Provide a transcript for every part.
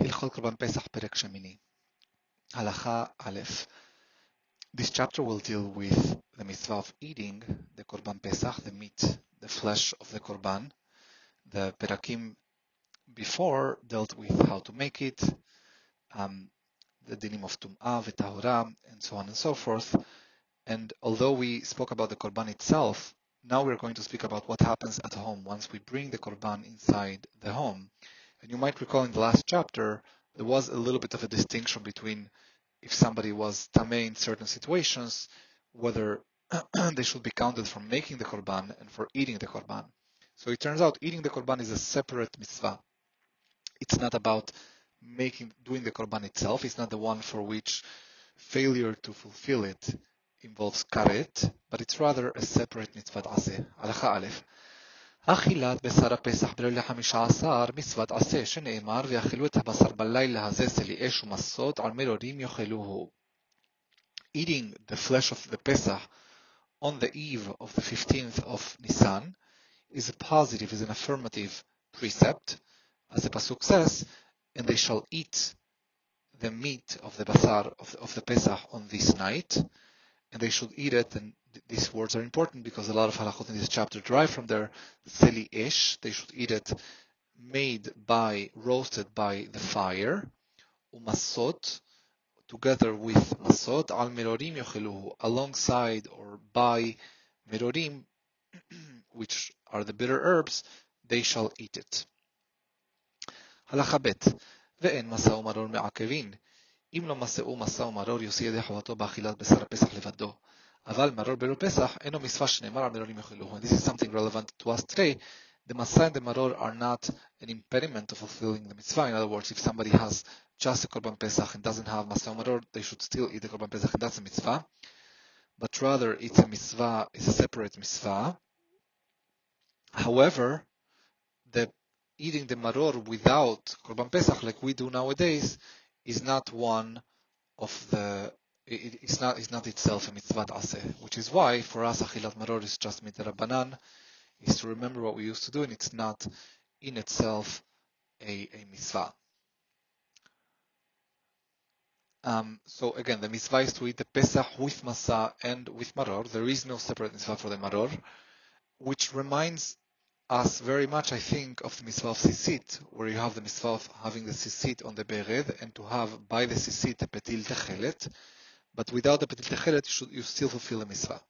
Hilchot Korban Pesach Perek Shemini. Halacha Aleph. This chapter will deal with the mitzvah of eating the Korban Pesach, the meat, the flesh of the Korban. The Perakim before dealt with how to make it, um, the dinim of Tum'ah, Vetahora, and so on and so forth. And although we spoke about the Korban itself, now we're going to speak about what happens at home once we bring the Korban inside the home. And you might recall in the last chapter, there was a little bit of a distinction between if somebody was tamei in certain situations, whether they should be counted for making the korban and for eating the korban. So it turns out eating the korban is a separate mitzvah. It's not about making doing the korban itself. It's not the one for which failure to fulfill it involves karet, but it's rather a separate mitzvah aseh, halacha aleph. אכילת בשר הפסח בליל החמישה עשר מצוות עשה שנאמר ויאכלו את הבשר בלילה הזה סלי אש ומסות על מרורים יאכלוהו. Eating the flesh of the Pesach on the eve of the 15th of Nisan is a positive, is an affirmative precept, as the Pasuk says, and they shall eat the meat of the basar of, of the Pesach on this night, and they should eat it. And these words are important because a lot of halachot in this chapter derive from their seli ish. They should eat it made by, roasted by the fire, umasot, together with masot al merorim yocheluhu, alongside or by merorim, which are the bitter herbs, they shall eat it. הלכה ב' ואין מסע ומרור מעכבין. אם לא מסעו מסע ומרור יוציא ידי חובתו באכילת בשר הפסח לבדו. Aval Maror Beru Pesach eno mitzvah Yochiluhu. This is something relevant to us today. The Masai and the Maror are not an impediment to fulfilling the mitzvah. In other words, if somebody has just a Korban Pesach and doesn't have Masai Maror, they should still eat the Korban Pesach and that's a mitzvah. But rather, it's a mitzvah, it's a separate mitzvah. However, the eating the maror without korban pesach, like we do nowadays, is not one of the it, it's not. It's not itself a mitzvah aseh, which is why for us achilat maror is just mitzvah banan, is to remember what we used to do, and it's not in itself a, a mitzvah. Um, so again, the mitzvah is to eat the pesach with masa and with maror. There is no separate mitzvah for the maror, which reminds us very much, I think, of the mitzvah of sisit, where you have the mitzvah of having the sisit on the bered and to have by the sisit a petil techelet, but without the petil techelet, you, you still fulfill the mitzvah.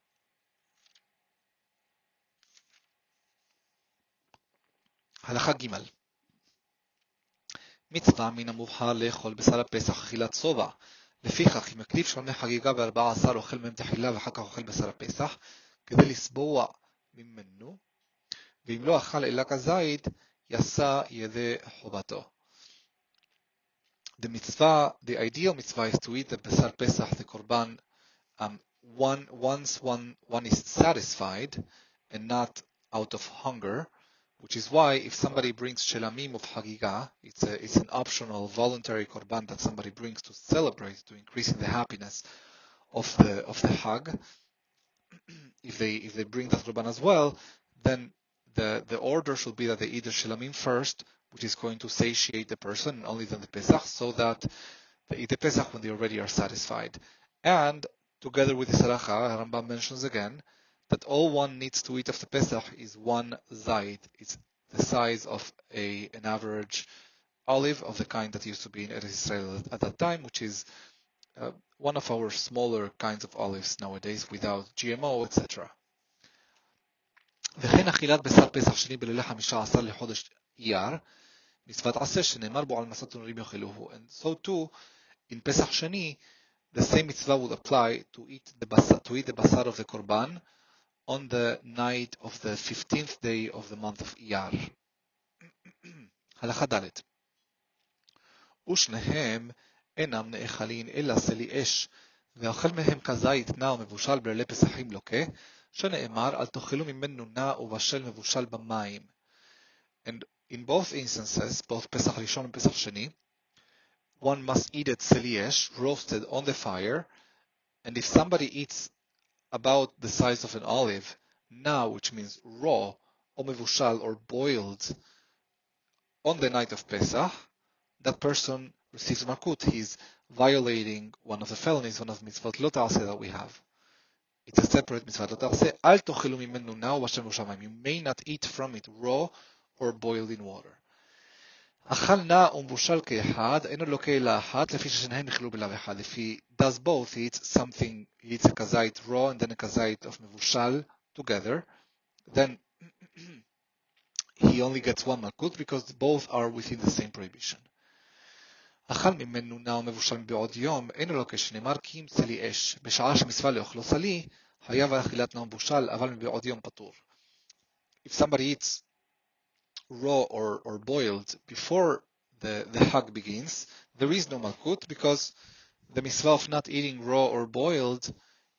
הלכה ג' מצווה מן המובחר לאכול בשר הפסח אכילת שובע. לפיכך, אם הקריב שעוני חגיגה בארבעה עשר אוכל מהם תחילה ואחר כך אוכל בשר הפסח, כדי לסבוע ממנו, ואם לא אכל אלא כזית, יסע ידי חובתו. The mitzvah, the ideal mitzvah is to eat the Besar Pesach, the Korban, um, one, once one, one is satisfied and not out of hunger, which is why if somebody brings shelamim of Hagigah, it's, a, it's an optional voluntary Korban that somebody brings to celebrate, to increase in the happiness of the, of the Hag. if they, if they bring that Korban as well, then the, the order should be that they eat the shilamim first, which is going to satiate the person, and only then the pesach, so that they eat the pesach when they already are satisfied. And together with the saracha, Rambam mentions again that all one needs to eat of the pesach is one zayit. It's the size of a an average olive of the kind that used to be in Eretz Israel at that time, which is uh, one of our smaller kinds of olives nowadays without GMO, etc. וכן אכילת בשר פסח שני בלילה חמישה עשר לחודש אייר, מצוות עשה שנאמר בו על מסת תנורים יאכלוהו. And so too, in פסח שני, the same mitzvah would apply to eat the basar, to eat the basar of the korban on the night of the 15th day of the month of Iyar. הלכה ד' ושניהם אינם נאכלים אלא סלי אש, והאוכל מהם כזית נע ומבושל בלילי פסחים לוקה, שנאמר, אל תאכלו ממנו נע ובשל מבושל במים. And in both instances, both Pesach Rishon and Pesach Sheni, one must eat it seliesh, roasted on the fire, and if somebody eats about the size of an olive, na, which means raw, or mevushal, or boiled, on the night of Pesach, that person receives malkut. He's violating one of the felonies, one of the mitzvot lo that we have. It's a separate mitzvah. Al You may not eat from it raw or boiled in water. אכל נע ומבושל כאחד, אינו לוקה אלא אחת, לפי ששניהם נכללו בלאו אחד. If he does both, he eats something, he eats a kazait raw and then a kazait of מבושל together, then he only gets one malkut because both are within the same prohibition. אכל ממנו נע ומבושל מבעוד יום, אינו לוקה שנאמר כי ימצא לי אש, בשעה שמצווה לאכלו סלי, חייב על אכילת נע ומבושל, אבל מבעוד יום פטור. If somebody eats raw or, or boiled before the, the hug begins, there is no malkut because the mitzvah of not eating raw or boiled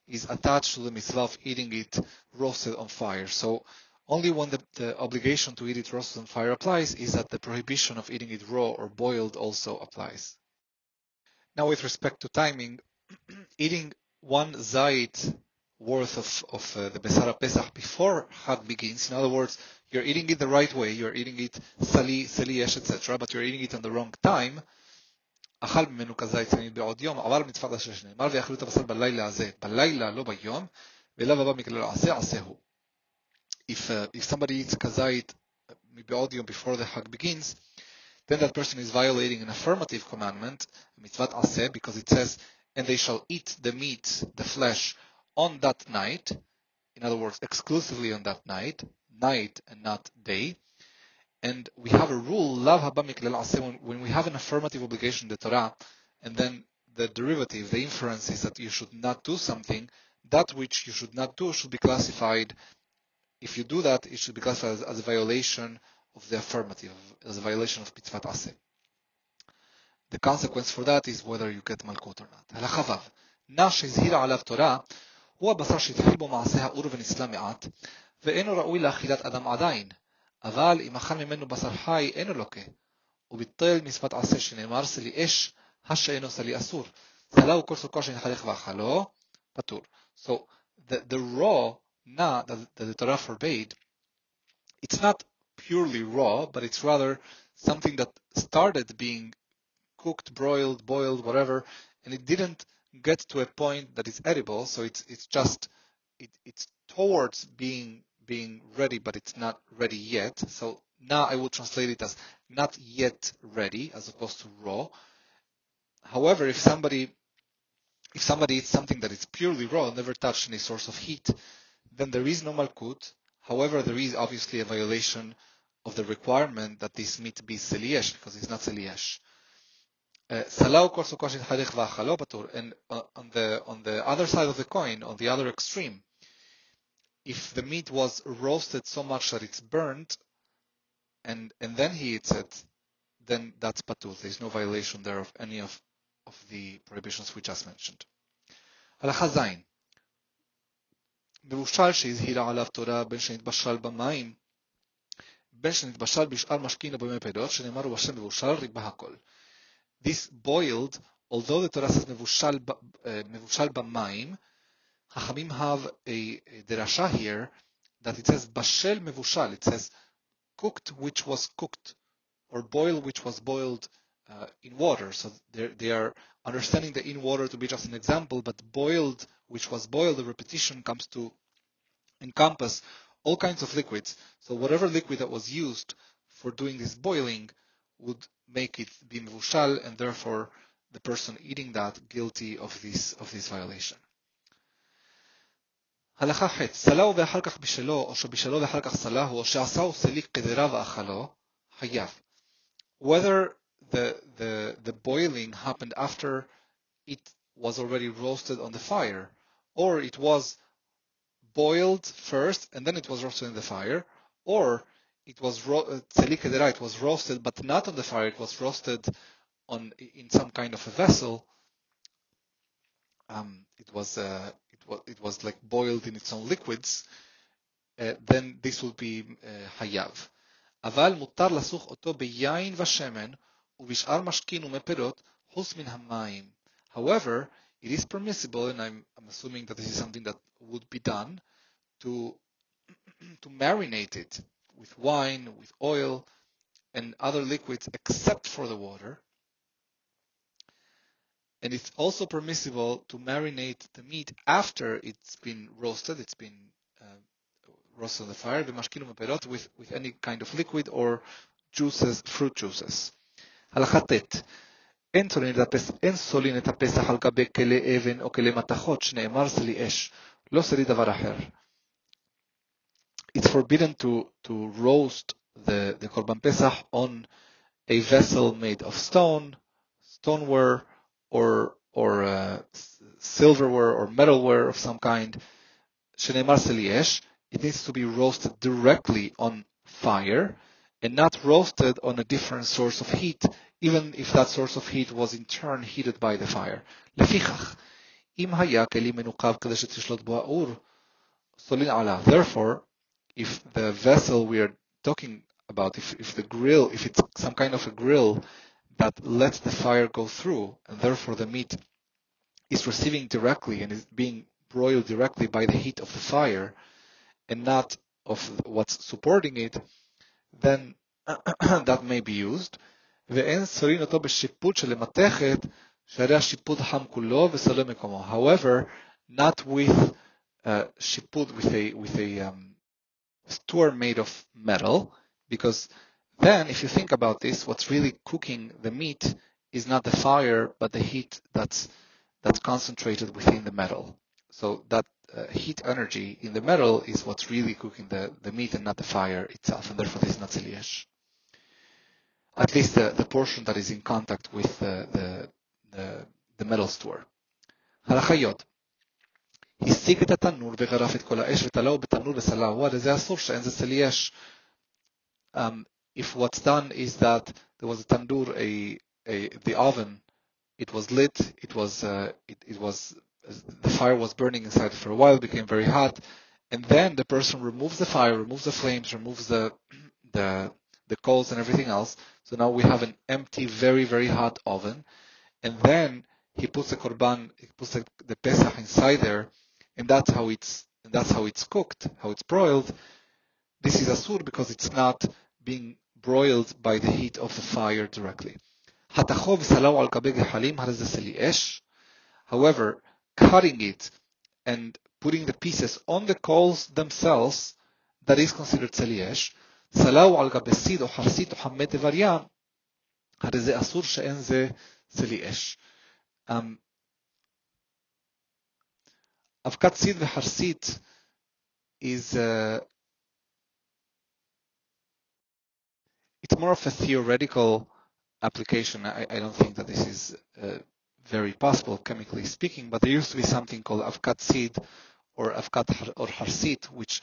is attached to the mitzvah of eating it roasted on fire. So only when the, the obligation to eat it roasted on fire applies is that the prohibition of eating it raw or boiled also applies. Now with respect to timing, eating one zait worth of, of uh, the Besara Pesach before Chag begins. In other words, you're eating it the right way, you're eating it sali, saliesh, etc., but you're eating it on the wrong time. אכל ממנו כזית צמיד בעוד יום, עבר מצוות אשר שנאמר, ויאכלו את הבשר בלילה הזה, בלילה, לא ביום, ואליו הבא מכלל עשה, עשהו. If, uh, if somebody eats kazait מבעוד יום before the hag begins, then that person is violating an affirmative commandment, mitzvat aseh, because it says, and they shall eat the meat, the flesh, on that night, in other words, exclusively on that night, night and not day. And we have a rule, love Habamik when we have an affirmative obligation, the Torah, and then the derivative, the inference is that you should not do something, that which you should not do should be classified, if you do that, it should be classified as, as a violation of the affirmative, as a violation of mitzvah aseh. The consequence for that is whether you get malkut or not. La Vav. Nash is hira alav Torah. הוא הבשר שהתחיל בו מעשה האור ונסלע מעט, ואינו ראוי לאכילת אדם עדיין, אבל אם אכל ממנו בשר חי אינו לוקה, וביטל מצוות עשה שנאמר סלי אש, השאינו סלי אסור. סלה הוא כל סוכו שנחלך ואכלו, פטור. So the, the raw na that, that the Torah forbade, it's not purely raw, but it's rather something that started being cooked, broiled, boiled, whatever, and it didn't get to a point that is edible. So it's it's just it, it's towards being being ready, but it's not ready yet. So now I will translate it as not yet ready, as opposed to raw. However, if somebody if somebody eats something that is purely raw, never touched any source of heat, then there is no malkut. However, there is obviously a violation of the requirement that this meat be seliesh because it's not seliesh. Uh, and uh, on the on the other side of the coin, on the other extreme, if the meat was roasted so much that it's burnt, and and then he eats it, then that's patur. There's no violation there of any of of the prohibitions we just mentioned. הלכה ז' מבושל שהזהירה עליו תורה בין שנתבשל במים בין שנתבשל בשאר משקין או בימי פדות שנאמר הוא השם מבושל ריבה הכל this boiled, although the Torah says mevushal, uh, mevushal Chachamim have a, a derasha here that it says bashel mevushal. It says cooked which was cooked, or boiled which was boiled uh, in water. So they are understanding the in water to be just an example, but boiled which was boiled, the repetition comes to encompass all kinds of liquids. So whatever liquid that was used for doing this boiling would make it be mevushal, and therefore the person eating that guilty of this of this violation. הלכה ח' סלהו ואחר כך בשלו, או שבשלו ואחר כך סלהו, או שעשהו סליק כדרה ואכלו, חייב. Whether the, the, the boiling happened after it was already roasted on the fire, or it was boiled first and then it was roasted in the fire, or it was ro- it was roasted, but not on the fire. It was roasted on in some kind of a vessel. Um, it was uh, it was it was like boiled in its own liquids. Uh, then this will be hayav. אבל מותר לסוך אותו ביין ושמן ובשאר משקין ומפירות חוץ מן המים. However, it is permissible, and I'm, I'm assuming that this is something that would be done, to to marinate it with wine, with oil, and other liquids except for the water. and it's also permissible to marinate the meat after it's been roasted, it's been uh, roasted on the fire, with, with any kind of liquid or juices, fruit juices. הלכה ט' אין סולין את הפסח על גבי כלי אבן או כלי מתכות, שנאמר סלי אש, לא סלי דבר אחר. It's forbidden to, to roast the, the Korban Pesach on a vessel made of stone, stoneware, or or uh, silverware or metalware of some kind, shenemar seliesh, it needs to be roasted directly on fire and not roasted on a different source of heat, even if that source of heat was in turn heated by the fire. לפיכך, אם היה כלי מנוקב כדי שתשלוט בו האור, סולין עליו. Therefore, if the vessel we are talking about, if, if the grill, if it's some kind of a grill that lets the fire go through, and therefore the meat is receiving directly and is being broiled directly by the heat of the fire and not of what's supporting it, then that may be used. However, not with uh, with a, with a um, store made of metal because then if you think about this what's really cooking the meat is not the fire but the heat that's that's concentrated within the metal. So that uh, heat energy in the metal is what's really cooking the, the meat and not the fire itself and therefore this is not ziliesh. at least the, the portion that is in contact with the, the, the, the metal store. Halachayot. השיג את התנור וגרף את כל האש ותלהו בתנור וסלהו, וואלה זה אסור שאין זה סלייש if what's done is that there was a tandoor, a, a the oven, it was lit, it was uh, it, it was the fire was burning inside for a while, became very hot, and then the person removes the fire, removes the flames, removes the the the coals and everything else. So now we have an empty, very very hot oven, and then he puts the korban, he puts the, the pesach inside there, and that's how it's and that's how it's cooked, how it's broiled. This is asur because it's not being broiled by the heat of the fire directly. However, cutting it and putting the pieces on the coals themselves, that is considered צלי סלאו על גבי סיד או חרסית או חמי דבריה, הרי זה אסור שאין זה צלי אש. Avkat Sid v'Harsit is uh, it's more of a theoretical application. I, I don't think that this is uh, very possible chemically speaking, but there used to be something called Avkat Sid or Avkat or Harsit, which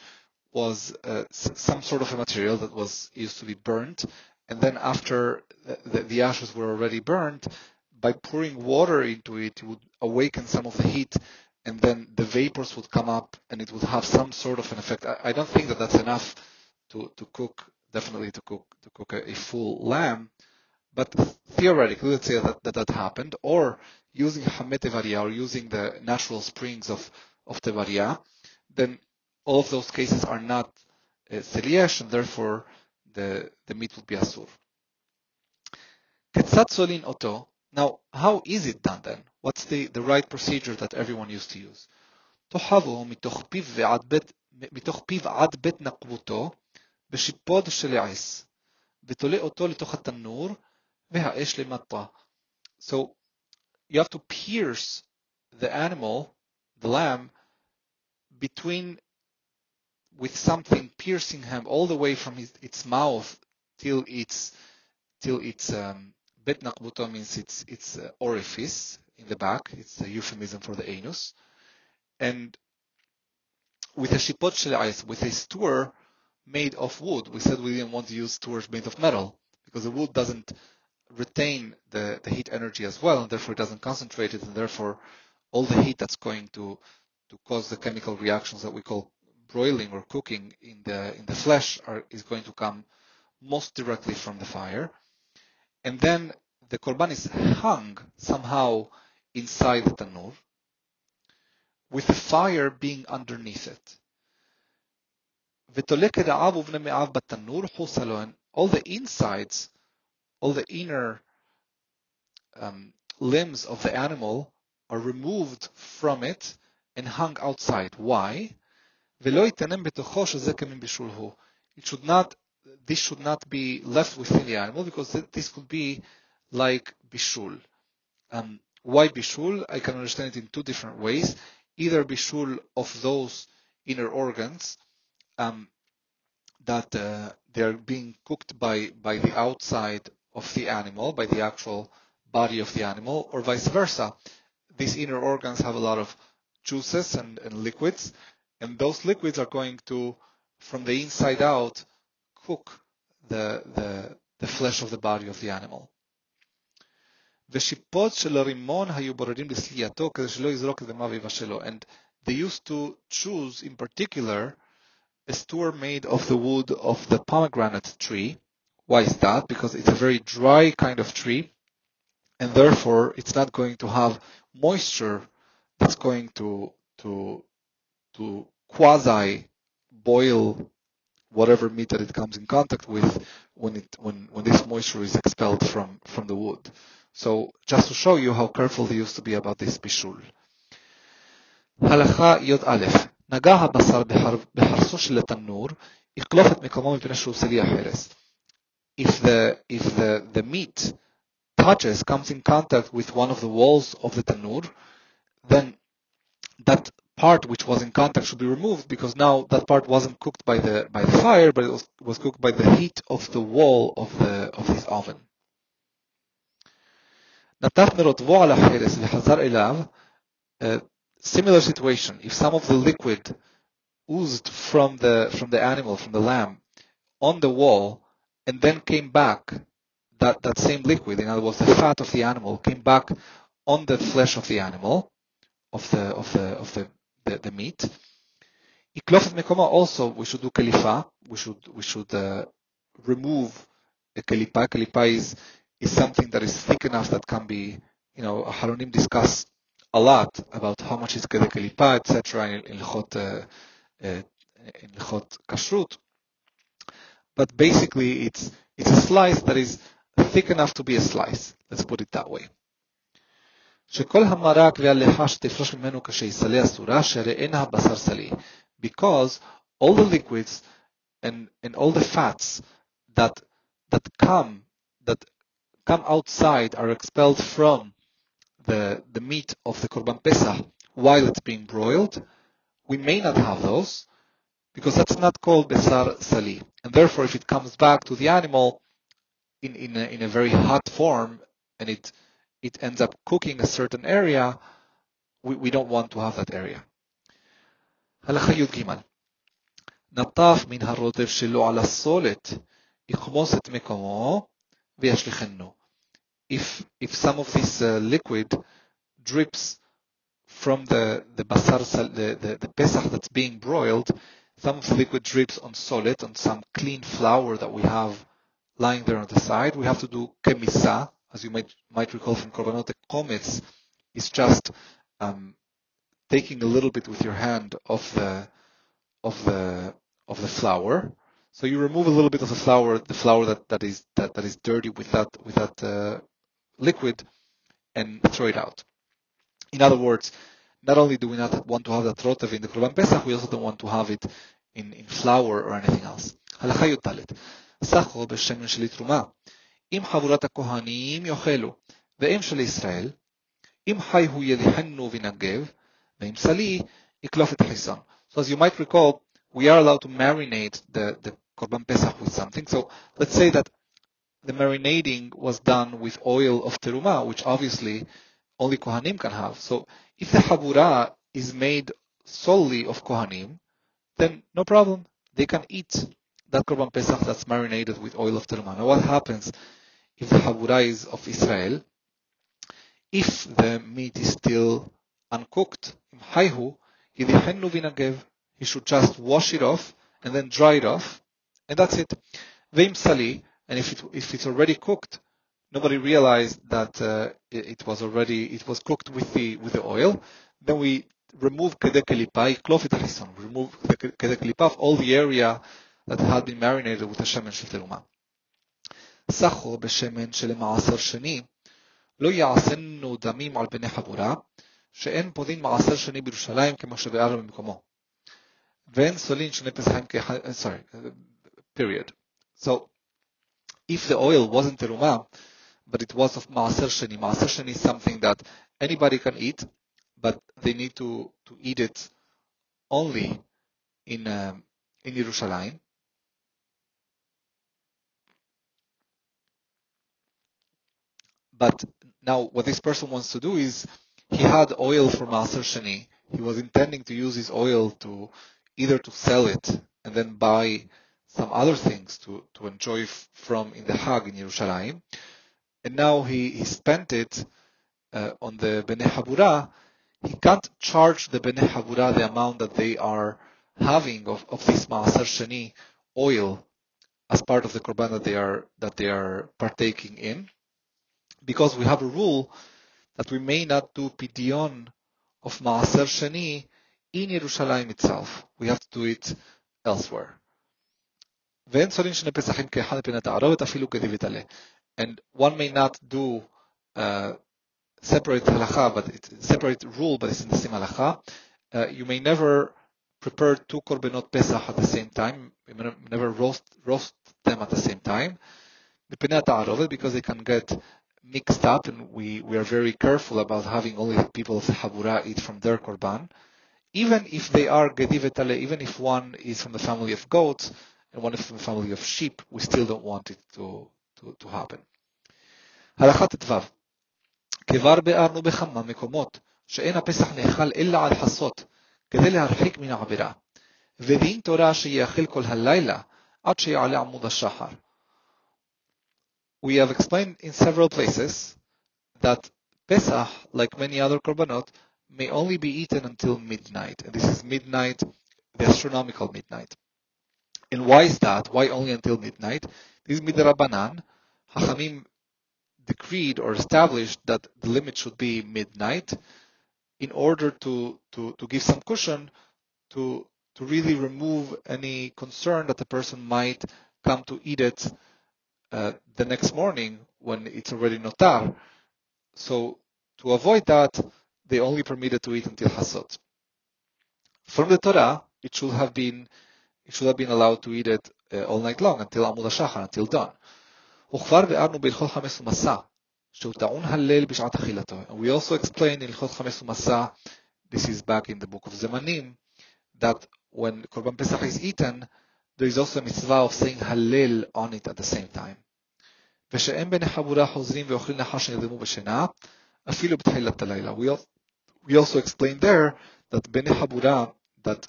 was uh, some sort of a material that was used to be burnt, and then after the, the ashes were already burnt, by pouring water into it, you would awaken some of the heat and then the vapors would come up and it would have some sort of an effect. I, I don't think that that's enough to, to cook definitely to cook to cook a, a full lamb. But theoretically, let's say that that, that happened, or using hamet tevaria or using the natural springs of of tevaria, then all of those cases are not uh, and therefore the the meat would be asur. Ketzat solin oto. Now, how is it done then? What's the, the right procedure that everyone used to use? תאהבו מתוך פיו עד בית נקבותו בשיפוד של העץ, ותולה אותו לתוך התנור, והאש למטה. So you have to pierce the animal, the lamb, between with something piercing him all the way from his, its mouth till its till its um, bet naqbuto means its its uh, orifice in the back. It's a euphemism for the anus, and with a shipot with a stour made of wood. We said we didn't want to use tools made of metal because the wood doesn't retain the, the heat energy as well, and therefore it doesn't concentrate it, and therefore all the heat that's going to to cause the chemical reactions that we call broiling or cooking in the in the flesh are, is going to come most directly from the fire. And then the korban is hung somehow inside the tanur, with the fire being underneath it all the insides, all the inner um, limbs of the animal are removed from it and hung outside. Why? It should not, this should not be left within the animal because this could be like bishul. Um, why bishul? I can understand it in two different ways. Either bishul of those inner organs um, that uh, they're being cooked by, by the outside of the animal, by the actual body of the animal, or vice versa. These inner organs have a lot of juices and, and liquids, and those liquids are going to, from the inside out, cook the, the, the flesh of the body of the animal. ושיפות של הרימון היו בוררים לסלייתו כדי שלא יזרוק את דמיו ויבשלו. And they used to choose in particular a stool made of the wood of the pomegranate tree. Why is that? Because it's a very dry kind of tree and therefore it's not going to have moisture that's going to to to quasi boil whatever meat that it comes in contact with when it when when this moisture is expelled from from the wood. So just to show you how careful they used to be about this bishul. הלכה י"א נגע הבשר בחרסו של התנור, יחלוף את מקומו מפני שהוא סלי החרס. If the, if the, the meat touches, comes in contact with one of the walls of the tanur, then that part which was in contact should be removed because now that part wasn't cooked by the by the fire, but it was, was cooked by the heat of the wall of the of this oven. Now Tafmerot Vo'alacheres V'Hazar Elav, similar situation. If some of the liquid oozed from the from the animal, from the lamb, on the wall, and then came back, that, that same liquid, in other words, the fat of the animal, came back on the flesh of the animal, of the of the of the the, the meat. Iklofet mekoma also we should do kalifa. We should we should uh, remove a kalipa. Kalipa is is something that is thick enough that can be, you know, Haronim discuss a lot about how much is kedek kalipa, etc. in, in Lchot, uh, uh, in Lchot Kashrut. But basically, it's it's a slice that is thick enough to be a slice. Let's put it that way. שכל המרק והלחה שתפרוש ממנו כשיסלה אסורה, שהרי אין הבשר סלי. Because all the liquids and, and all the fats that, that come, that come outside are expelled from the, the meat of the Korban Pesach while it's being broiled, we may not have those because that's not called Besar Sali. And therefore, if it comes back to the animal in, in, a, in a very hot form and it, it ends up cooking a certain area, we, we don't want to have that area. הלכה י"ג נטף מן הרוטב שלו על הסולת, יכמוס את מקומו וישליכנו if if some of this uh, liquid drips from the the basar the, the, the pesach that's being broiled, some of the liquid drips on solid on some clean flour that we have lying there on the side. We have to do kemisa, as you might might recall from korbanot. Kometz is just um, taking a little bit with your hand of the of the of the flour. So you remove a little bit of the flour, the flour that, that is that, that is dirty with that with that uh, liquid and throw it out. In other words, not only do we not want to have that rotev in the Korban Pesach, we also don't want to have it in, in flour or anything else. הלכה י"ד סחו בשמן של תרומה. אם חבורת הכהנים יאכלו, ואם של ישראל, אם חי הוא יליחנו ונגב, ואם סלי, יקלוף את החיסון. So as you might recall, we are allowed to marinate the, the Korban Pesach with something. So let's say that the marinating was done with oil of teruma, which obviously only kohanim can have. So if the habura is made solely of kohanim, then no problem. They can eat that korban pesach that's marinated with oil of teruma. Now what happens if the habura is of Israel? If the meat is still uncooked, he should just wash it off and then dry it off, and that's it. Veim sali, and if it, if it's already cooked, nobody realized that uh, it, it, was already it was cooked with the with the oil. Then we remove kedek elipa, klofit harison. Remove the kedek elipa of all the area that had been marinated with the shemen shel teruma. סחו בשמן שלמעשר שני, לא יעשנו דמים על בני חבורה, שאין פודין מעשר שני בירושלים כמו שביארנו במקומו. ואין סולין שני פסחים כאחד, sorry, period. So, if the oil wasn't teruma, but it was of maaser sheni, sheni is something that anybody can eat, but they need to, to eat it only in, um, in Yerushalayim. But now what this person wants to do is he had oil from Sheni. He was intending to use his oil to either to sell it and then buy some other things to, to enjoy f- from in the Hag in Yerushalayim. And now he, he spent it uh, on the Bnei Habura. He can't charge the Bnei Habura the amount that they are having of, of this Maaser Sheni oil as part of the Korban that they are, that they are partaking in because we have a rule that we may not do pidyon of Maaser Sheni in Yerushalayim itself. We have to do it elsewhere. And one may not do uh, separate halacha, but it, separate rule, but it's in the same halacha. Uh, you may never prepare two korbanot pesach at the same time. You may never roast roast them at the same time. Because they can get mixed up, and we, we are very careful about having only people of the Habura eat from their korban. Even if they are gedivetale, even if one is from the family of goats, and one is from the family of sheep, we still don't want it to, to, to happen. הלכה ט"ו כבר ביארנו בכמה מקומות שאין הפסח נאכל אלא על חסות כדי להרחיק מן העבירה ודין תורה שיאכל כל הלילה עד שיעלה עמוד השחר we have explained in several places that Pesach, like many other korbanot, may only be eaten until midnight. And this is midnight, the astronomical midnight. And why is that? Why only until midnight? This is midrabanan. Hachamim decreed or established that the limit should be midnight in order to, to, to give some cushion to, to really remove any concern that the person might come to eat it uh, the next morning when it's already notar. So to avoid that, they only permitted to eat until Hasot. From the Torah, it should have been it should have been allowed to eat it uh, all night long until Amud HaShachar, until dawn. וכבר ביארנו בהלכות חמש ומסע, שהוא טעון הלל בשעת אכילתו. And we also explained in הלכות חמש ומסע, this is back in the book of Zemanim, that when Korban Pesach is eaten, there is also a mitzvah of saying Hallel on it at the same time. ושאין בני חבורה חוזרים ואוכלים לאחר שנרדמו בשינה, אפילו בתחילת הלילה. We also explained there that בני חבורה that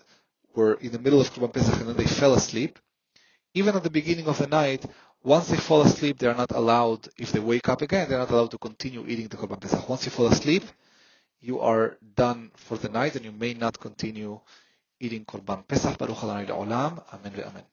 were in the middle of Korban Pesach and then they fell asleep, even at the beginning of the night, once they fall asleep, they are not allowed, if they wake up again, they're not allowed to continue eating the Korban Pesach. Once you fall asleep, you are done for the night and you may not continue eating Korban Pesach. Baruch Adonai Le'olam. Amen ve'amen.